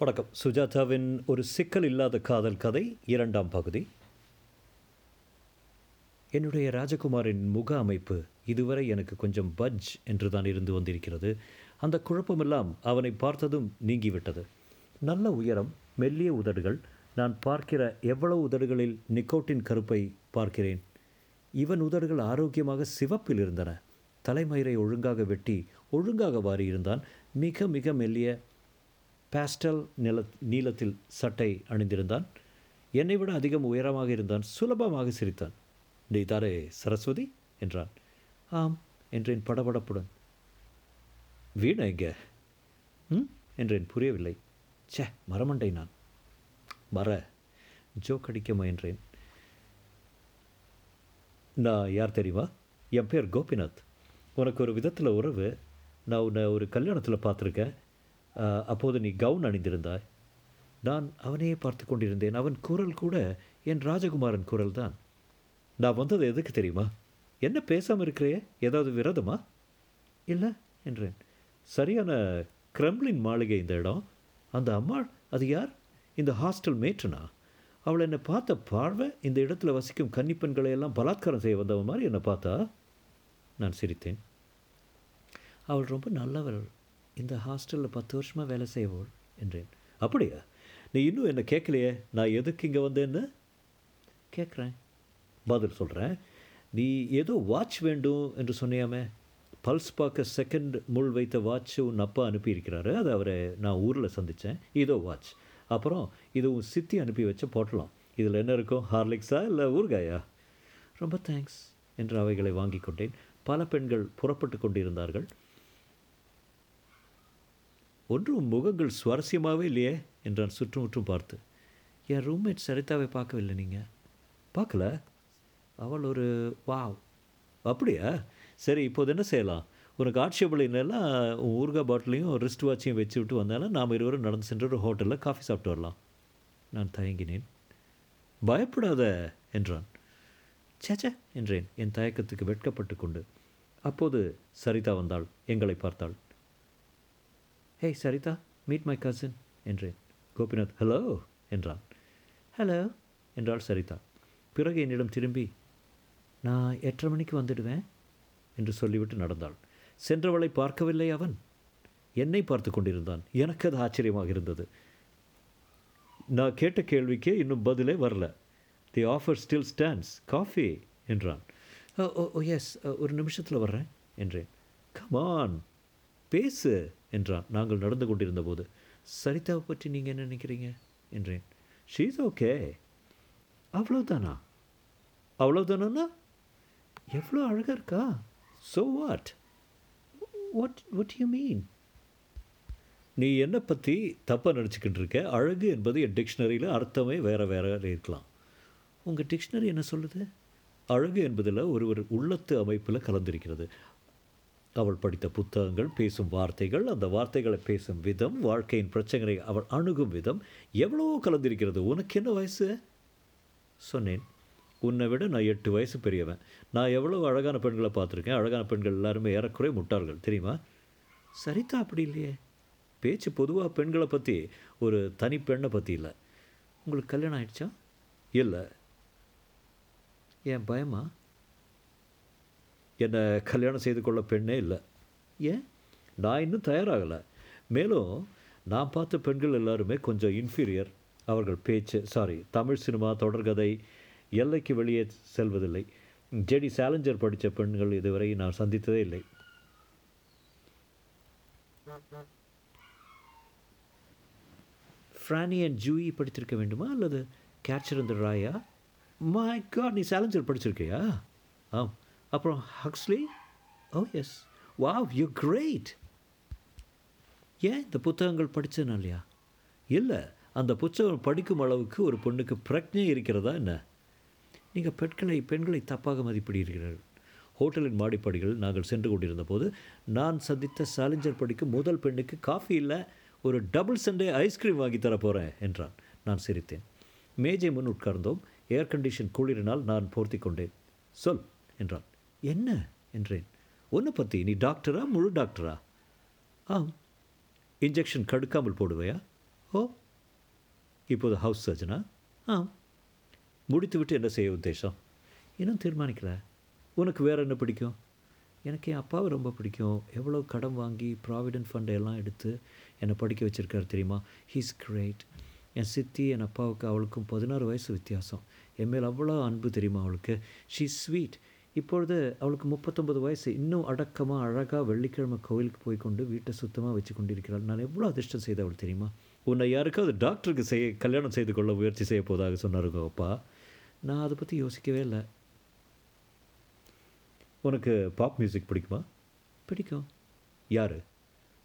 வணக்கம். சுஜாதாவின் ஒரு சிக்கல் இல்லாத காதல் கதை இரண்டாம் பகுதி. என்னுடைய ராஜகுமாரின் முக அமைப்பு இதுவரை எனக்கு கொஞ்சம் பஜ் என்று தான் இருந்து வந்திருக்கிறது. அந்த குழப்பமெல்லாம் அவனை பார்த்ததும் நீங்கிவிட்டது. நல்ல உயரம் மெல்லிய உதடுகள் நான் பார்க்கிற எவ்வளவு உதடுகளில் நிக்கோட்டின் கருப்பை பார்க்கிறேன். இவன் உதடுகள் ஆரோக்கியமாக சிவப்பில் இருந்தன. தலைமயிரை ஒழுங்காக வெட்டி ஒழுங்காக வாரியிருந்தான். மிக மிக மெல்லிய பாஸ்டல் நில நீளத்தில் சட்டை அணிந்திருந்தான். என்னை விட அதிகம் உயரமாக இருந்தான் சுலபமாக சிரித்தான். நீ தாரே சரஸ்வதி? என்றான். ஆம் என்றேன் படபடப்புடன். வீணா எங்க? ம் என்றேன். புரியவில்லை. ச்சே மரமண்டை நான். மர ஜோக் அடிக்க முயன்றேன். நான் யார் தெரியுமா? என் பேர் கோபிநாத். உனக்கு ஒரு விதத்தில் உறவு. நான் உன்னை ஒரு கல்யாணத்தில் பார்த்துருக்கேன். அப்போது நீ கவுன் அணிந்திருந்தாய். நான் அவனையே பார்த்து கொண்டிருந்தேன். அவன் குரல் கூட என் ராஜகுமாரன் குரல் தான். நான் வந்தது எதுக்கு தெரியுமா? என்ன பேசாமல் இருக்கிறையே ஏதாவது விரதமா? இல்லை என்றேன். சரியான கிரெம்லின் மாளிகை இந்த இடம். அந்த அம்மாள் அது யார்? இந்த ஹாஸ்டல் மேட்ரனா அவள் என்னை பார்த்த பார்வை இந்த இடத்துல வசிக்கும் கன்னிப்பெண்களை எல்லாம் பலாத்காரம் செய்ய வந்தவன் மாதிரி என்னை பார்த்தா? நான் சிரித்தேன். அவள் ரொம்ப நல்லவள். இந்த ஹாஸ்டலில் பத்து வருஷமாக வேலை செய்வோள் என்றேன். அப்படியா? நீ இன்னும் என்ன கேட்கலையே? நான் எதுக்கு இங்கே வந்தேன்னு? கேட்குறேன். பதில் சொல்கிறேன் நீ ஏதோ வாட்ச் வேண்டும் என்று சொன்னியாமே? பல்ஸ் பார்க்க செகண்ட் முள் வைத்த வாட்ச் உன் அப்பா அனுப்பியிருக்கிறாரு. அதை அவரை நான் ஊரில் சந்தித்தேன் இதோ வாட்ச் அப்புறம் இது உன் சித்தி அனுப்பி வச்ச போட்டலாம். இதில் என்ன இருக்கும்? ஹார்லிக்ஸா இல்லை ஊறுகாயா? ரொம்ப தேங்க்ஸ் என்று அவைகளை வாங்கி கொண்டேன். பல பெண்கள் புறப்பட்டு கொண்டிருந்தார்கள். ஒன்றும் முகங்கள் சுவாரஸ்யமாகவே இல்லையே? என்றான் சுற்றுமுற்றும் பார்த்து. என் ரூம்மேட் சரிதாவை பார்க்கவில்லை நீங்கள் பார்க்கல? அவள் ஒரு வாவ். அப்படியா? சரி இப்போது என்ன செய்யலாம்? உனக்கு ஆட்சேபலைன்னெல்லாம் உன் ஊர்கா பாட்டிலையும் ரிஸ்ட் வாட்சையும் வச்சு விட்டு வந்தாலும் நாம் இருவரும் நடந்து சென்று ஒரு ஹோட்டலில் காஃபி சாப்பிட்டு வரலாம். நான் தயங்கினேன். பயப்படாத என்றான். சேச்சே என்றேன். என் தயக்கத்துக்கு வெட்கப்பட்டு கொண்டு. அப்போது சரிதா வந்தாள் எங்களை பார்த்தாள். Hey Saritha meet my cousin என்றேன். கோபிநாத் ஹலோ என்றான். ஹலோ என்றாள் சரிதா பிறகு என்னிடம் திரும்பி நான் எட்டரை மணிக்கு வந்துடுவேன் என்று சொல்லிவிட்டு நடந்தாள். சென்றவளை பார்க்கவில்லை அவன்? என்னை பார்த்து கொண்டிருந்தான். எனக்கு அது ஆச்சரியமாக இருந்தது. நான் கேட்ட கேள்விக்கே இன்னும் பதிலே வரல. The offer still stands coffee என்றான். "ஓ, ஓ ஓ எஸ் ஒரு நிமிஷத்தில் வர்றேன் என்றேன். கமான் பேசு. என்றான். நாங்கள் நடந்து கொண்டிருந்த போது சரிதாவை பற்றி நீங்கள் என்ன நினைக்கிறீங்க? என்றேன். She's okay. அவ்வளோதானா அவ்வளோதானா எவ்வளோ அழகாக இருக்கா? So what what what you mean நீ என்னை பற்றி தப்பாக நினச்சிக்கிட்டு இருக்க? அழகு என்பது என் டிக்ஷனரியில் அர்த்தமே வேறு வேறு இருக்கலாம். உங்கள் டிக்ஷனரி என்ன சொல்லுது? அழகு என்பதில் ஒருவர் உள்ளத்து அமைப்பில் கலந்திருக்கிறது. அவள் படித்த புத்தகங்கள் பேசும் வார்த்தைகள் அந்த வார்த்தைகளை பேசும் விதம் வாழ்க்கையின் பிரச்சனைகளை அவள் அணுகும் விதம் எவ்வளவோ கலந்திருக்கிறது? உனக்கு என்ன வயசு? சொன்னேன். உன்னை விட நான் எட்டு வயசு பெரியவன். நான் எவ்வளோ அழகான பெண்களை பார்த்துருக்கேன். அழகான பெண்கள் எல்லாருமே ஏறக்குறை முட்டாள்கள் தெரியுமா? சரிதா அப்படி இல்லையே. பேச்சு பொதுவாக பெண்களை பற்றி ஒரு தனி பெண்ணை பற்றி இல்லை. உங்களுக்கு கல்யாணம் ஆயிடுச்சா? இல்லை. ஏன் பயமா? என்னை கல்யாணம் செய்து கொள்ள பெண்ணே இல்லை. ஏன்? நான் இன்னும் தயாராகலை. மேலும் நான் பார்த்த பெண்கள் எல்லாருமே கொஞ்சம் இன்ஃபீரியர் அவர்கள் பேச்சு சாரி தமிழ் சினிமா தொடர்கதை எல்லைக்கு வெளியே செல்வதில்லை. ஜெடி சேலஞ்சர் படித்த பெண்கள் இதுவரை நான் சந்தித்ததே இல்லை. ஃப்ரானி அண்ட் ஜூயி படித்திருக்க வேண்டுமா? அல்லது கேட்சர் இந்த ராயா மை காட் நீ சேலஞ்சர் படிச்சிருக்கியா ஆம். அப்புறம் Huxley oh yes wow you great ஏன் இந்த புத்தகங்கள் படித்ததுனாலையா இல்லை அந்த புத்தகம் படிக்கும் அளவுக்கு ஒரு பொண்ணுக்கு பிரக்ஞை இருக்கிறதா என்ன? நீங்கள் பெண்களை பெண்களை தப்பாக மதிப்பிடுகிறீர்கள். ஹோட்டலின் மாடிப்படிகள் நாங்கள் சென்று கொண்டிருந்த போது நான் சந்தித்த சாலஞ்சர் படிக்கும் முதல் பெண்ணுக்கு காஃபி இல்லை ஒரு டபுள் சண்டே ஐஸ்கிரீம் வாங்கி தர போகிறேன் என்றான். நான் சிரித்தேன். மேஜை முன் உட்கார்ந்தோம். ஏர் கண்டிஷன் குளிரினால் நான் போர்த்தி கொண்டேன். சொல் என்றான். என்ன? என்றேன். ஒன்று பற்றி நீ டாக்டரா முழு டாக்டரா? ஆம். இன்ஜெக்ஷன் கடுக்காமல் போடுவையா? ஓ. இப்போது ஹவுஸ் சர்ஜனா? ஆ முடித்துவிட்டு என்ன செய்ய உத்தேசம்? இன்னும் தீர்மானிக்கல. உனக்கு வேறு என்ன பிடிக்கும்? எனக்கு என் அப்பாவை ரொம்ப பிடிக்கும். எவ்வளோ கடன் வாங்கி ப்ராவிடென்ட் ஃபண்டை எல்லாம் எடுத்து என்னை படிக்க வச்சுருக்காரு தெரியுமா? ஹீஸ் கிரேட் என் சித்தி என் அப்பாவுக்கு அவளுக்கும் பதினாறு வயசு வித்தியாசம். என் மேல் அவ்வளோ அன்பு தெரியுமா அவளுக்கு? ஷீ ஸ்வீட் இப்பொழுது அவளுக்கு முப்பத்தொம்பது வயசு. இன்னும் அடக்கமாக அழகாக வெள்ளிக்கிழமை கோவிலுக்கு போய் கொண்டு வீட்டை சுத்தமாக வச்சு கொண்டிருக்கிறாள். நான் எவ்வளோ அதிர்ஷ்டம் செய்தவள் தெரியுமா? உன்னை யாருக்காவது டாக்டருக்கு செய்ய கல்யாணம் செய்து கொள்ள முயற்சி செய்ய போதாக சொன்னாருங்க அப்பா நான் அதை பற்றி யோசிக்கவே இல்லை. உனக்கு பாப் மியூசிக் பிடிக்குமா? பிடிக்கும். யார்?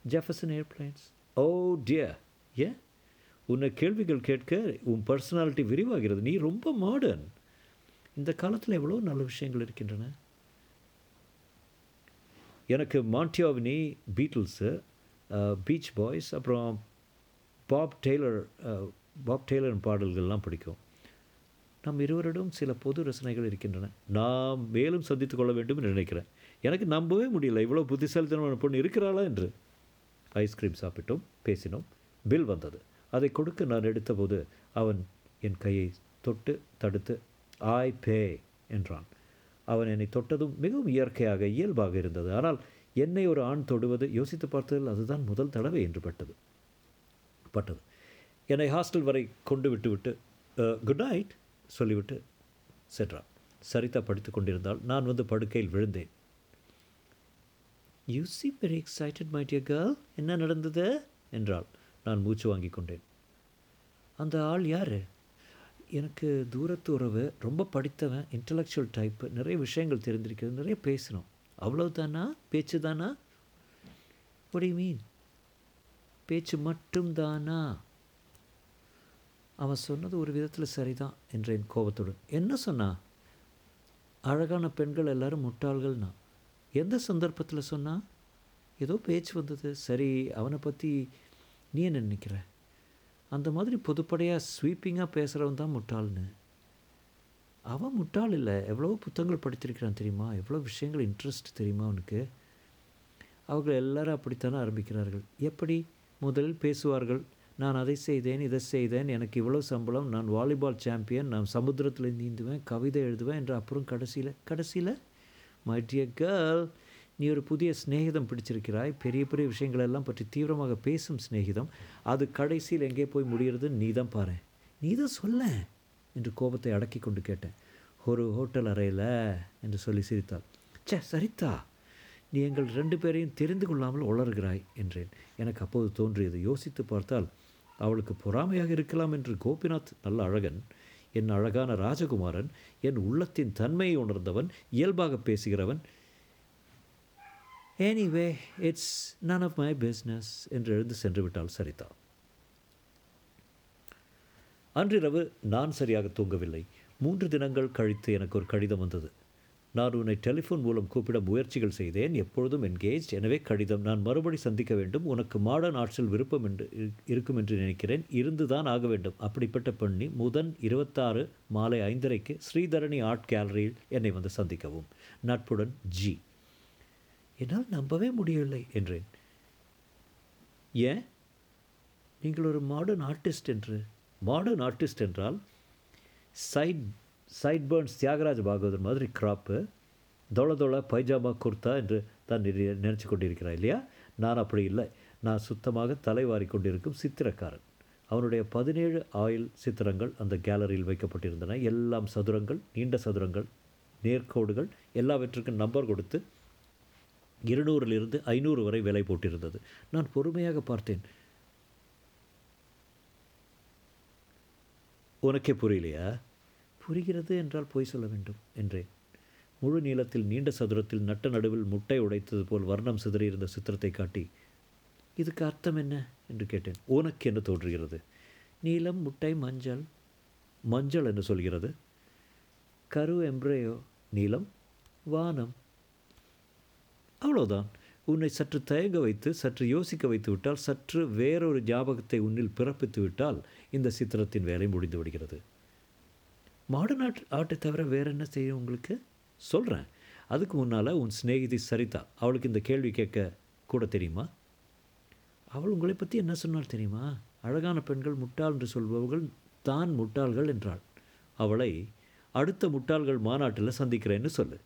ஜெஃபர்சன் ஏர்பிளைன்ஸ் ஓ டியர் ஏன்? உன்னை கேள்விகள் கேட்க உன் பர்சனாலிட்டி விரிவாகிறது. நீ ரொம்ப மாடர்ன் இந்த காலத்தில் எவ்வளோ நல்ல விஷயங்கள் இருக்கின்றன? எனக்கு மாண்டியாவினி பீட்டில்ஸு பீச் பாய்ஸ் அப்புறம் பாப் டெய்லர் பாப் டெய்லர் பாடல்கள்லாம் பிடிக்கும். நம் இருவரிடம் சில பொது ரசனைகள் இருக்கின்றன. நாம் மேலும் சந்தித்து கொள்ள வேண்டும் என்று நினைக்கிறேன். எனக்கு நம்பவே முடியல. இவ்வளோ புத்திசாலித்தனமான பொண்ணு இருக்கிறாளா என்று. ஐஸ்கிரீம் சாப்பிட்டோம் பேசினோம். பில் வந்தது. அதை கொடுக்க நான் எடுத்தபோது அவன் என் கையை தொட்டு தடுத்து ஆய் பே என்றான். அவன் என்னை தொட்டதும் மிகவும் இயற்கையாக இயல்பாக இருந்தது. ஆனால் என்னை ஒரு ஆண் தொடுவது யோசித்து பார்த்ததில் அதுதான் முதல் தடவை என்று பட்டது. பட்டது. என்னை ஹாஸ்டல் வரை கொண்டு விட்டுவிட்டு குட் நைட் சொல்லிவிட்டு சென்றான். சரிதா படித்து கொண்டிருந்தால் நான் வந்து படுக்கையில் விழுந்தேன். You see very excited my dear girl என்ன நடந்தது? என்றாள். நான் மூச்சு வாங்கி கொண்டேன். அந்த ஆள் யார்? எனக்கு தூரத்து உறவு ரொம்ப படித்தவன் இன்டலெக்சுவல் டைப்பு நிறைய விஷயங்கள் தெரிஞ்சிருக்கிறது நிறைய பேசணும். அவ்வளவுதானா? பேச்சு தானா ஒடி மீன் பேச்சு மட்டும்தானா? அவன் சொன்னது ஒரு விதத்தில் சரிதான் என்றேன் கோபத்துடன். என்ன சொன்னா? அழகான பெண்கள் எல்லாரும் முட்டாள்கள்னா. எந்த சந்தர்ப்பத்தில் சொன்னா? ஏதோ பேச்சு வந்தது. சரி அவனை பற்றி நீ என்ன நினைக்கிற? அந்த மாதிரி பொதுப்படையாக ஸ்வீப்பிங்காக பேசுகிறவன் தான் முட்டாள்னு. அவன் முட்டாள் இல்லை. எவ்வளோ புத்தகங்கள் படித்திருக்கிறான் தெரியுமா? எவ்வளோ விஷயங்கள் இன்ட்ரெஸ்ட் தெரியுமா அவனுக்கு? அவர்கள் எல்லாரும் அப்படித்தானே ஆரம்பிக்கிறார்கள். எப்படி? முதலில் பேசுவார்கள். நான் அதை செய்தேன் இதை செய்தேன். எனக்கு இவ்வளோ சம்பளம். நான் வாலிபால் சாம்பியன் நான் சமுத்திரத்தில் நீந்துவேன் கவிதை எழுதுவேன் என்று அப்புறம் கடைசியில் கடைசியில் மை டியர் கேர்ள் நீ ஒரு புதிய சிநேகிதம் பிடிச்சிருக்கிறாய். பெரிய பெரிய விஷயங்களெல்லாம் பற்றி தீவிரமாக பேசும் சிநேகிதம். அது கடைசியில் எங்கே போய் முடிகிறது? நீ தான் பாரு. நீ தான் சொல்ல என்று கோபத்தை அடக்கி கொண்டு கேட்டேன். ஒரு ஹோட்டல் அறையில் என்று சொல்லி சிரித்தாள். ச்சே சரித்தா நீ எங்கள் ரெண்டு பேரையும் தெரிந்து கொள்ளாமல் உளறுகிறாய் என்றேன். எனக்கு அப்போது தோன்றியது. யோசித்து பார்த்தால் அவளுக்கு பொறாமையாக இருக்கலாம் என்று கோபிநாத் நல்ல அழகன் என் அழகான ராஜகுமாரன் என் உள்ளத்தின் தன்மையை உணர்ந்தவன் இயல்பாக பேசுகிறவன் anyway it's none of my business என்று எழுந்து சென்று விட்டாள் சரிதா. அன்றிரவு நான் சரியாக தூங்கவில்லை. மூன்று தினங்கள் கழித்து எனக்கு ஒரு கடிதம் வந்தது. நான் உன்னை டெலிஃபோன் மூலம் கூப்பிட முயற்சிகள் செய்தேன். எப்பொழுதும் என்கேஜ் எனவே கடிதம் நான் மறுபடி சந்திக்க வேண்டும். உனக்கு மாடர்ன் ஆர்ட்ஸில் விருப்பம் என்று இருக்கும் என்று நினைக்கிறேன். இருந்துதான் ஆக வேண்டும். அப்படிப்பட்ட பெண்ணி முதன் இருபத்தாறு மாலை ஐந்தரைக்கு ஸ்ரீதரணி ஆர்ட் கேலரியில் என்னை வந்து சந்திக்கவும். நட்புடன் ஜி. என்னால் நம்பவே முடியவில்லை என்றேன். ஏன்? நீங்கள் ஒரு மாடர்ன் ஆர்டிஸ்ட் என்று மாடர்ன் ஆர்டிஸ்ட் என்றால் side sideburns Thyagaraja Bhagavathar மாதிரி கிராப்பு தொள தொள பைஜாமா குர்தா என்று தான் நினை- நினைச்சு இல்லையா? நான் அப்படி இல்லை. நான் சுத்தமாக தலைவாரி கொண்டிருக்கும் சித்திரக்காரன். அவனுடைய பதினேழு ஆயில் சித்திரங்கள் அந்த கேலரியில் வைக்கப்பட்டிருந்தன. எல்லாம் சதுரங்கள் நீண்ட சதுரங்கள் நேர்கோடுகள் எல்லாவற்றுக்கும் நம்பர் கொடுத்து இருநூறிலிருந்து ஐநூறு வரை விலை போட்டிருந்தது. நான் பொறுமையாக பார்த்தேன். உனக்கே புரியலையா? புரிகிறது என்றால் பொய் சொல்ல வேண்டும் என்றேன். முழு நீளத்தில் நீண்ட சதுரத்தில் நட்ட நடுவில் முட்டை உடைத்தது போல் வர்ணம் சிதறியிருந்த சித்திரத்தை காட்டி இதுக்கு அர்த்தம் என்ன? என்று கேட்டேன். உனக்கு என்ன தோன்றுகிறது? நீலம் முட்டை மஞ்சள். மஞ்சள் என்று சொல்கிறது. கரு எம்ப்ரேயோ. நீலம் வானம். அவ்வளோதான் உன்னை சற்று தயங்க வைத்து சற்று யோசிக்க வைத்து விட்டால் சற்று வேறொரு ஜாபகத்தை உன்னில் பிறப்பித்து விட்டால் இந்த சித்திரத்தின் வேலை முடிந்து விடுகிறது. மாடர்ன் ஆர்ட் ஆர்ட்டை தவிர வேற என்ன செய்யும் உங்களுக்கு? சொல்கிறேன் அதுக்கு முன்னால் உன் சிநேகிதி சரிதா அவளுக்கு இந்த கேள்வி கேட்க கூட தெரியுமா? அவள் உங்களை பற்றி என்ன சொன்னால் தெரியுமா? அழகான பெண்கள் முட்டாள் என்று சொல்பவர்கள் தான் முட்டாள்கள் என்றாள். அவளை அடுத்த முட்டாள்கள் மாநாட்டில் சந்திக்கிறேன்னு சொல்லு.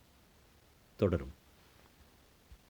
தொடரும்.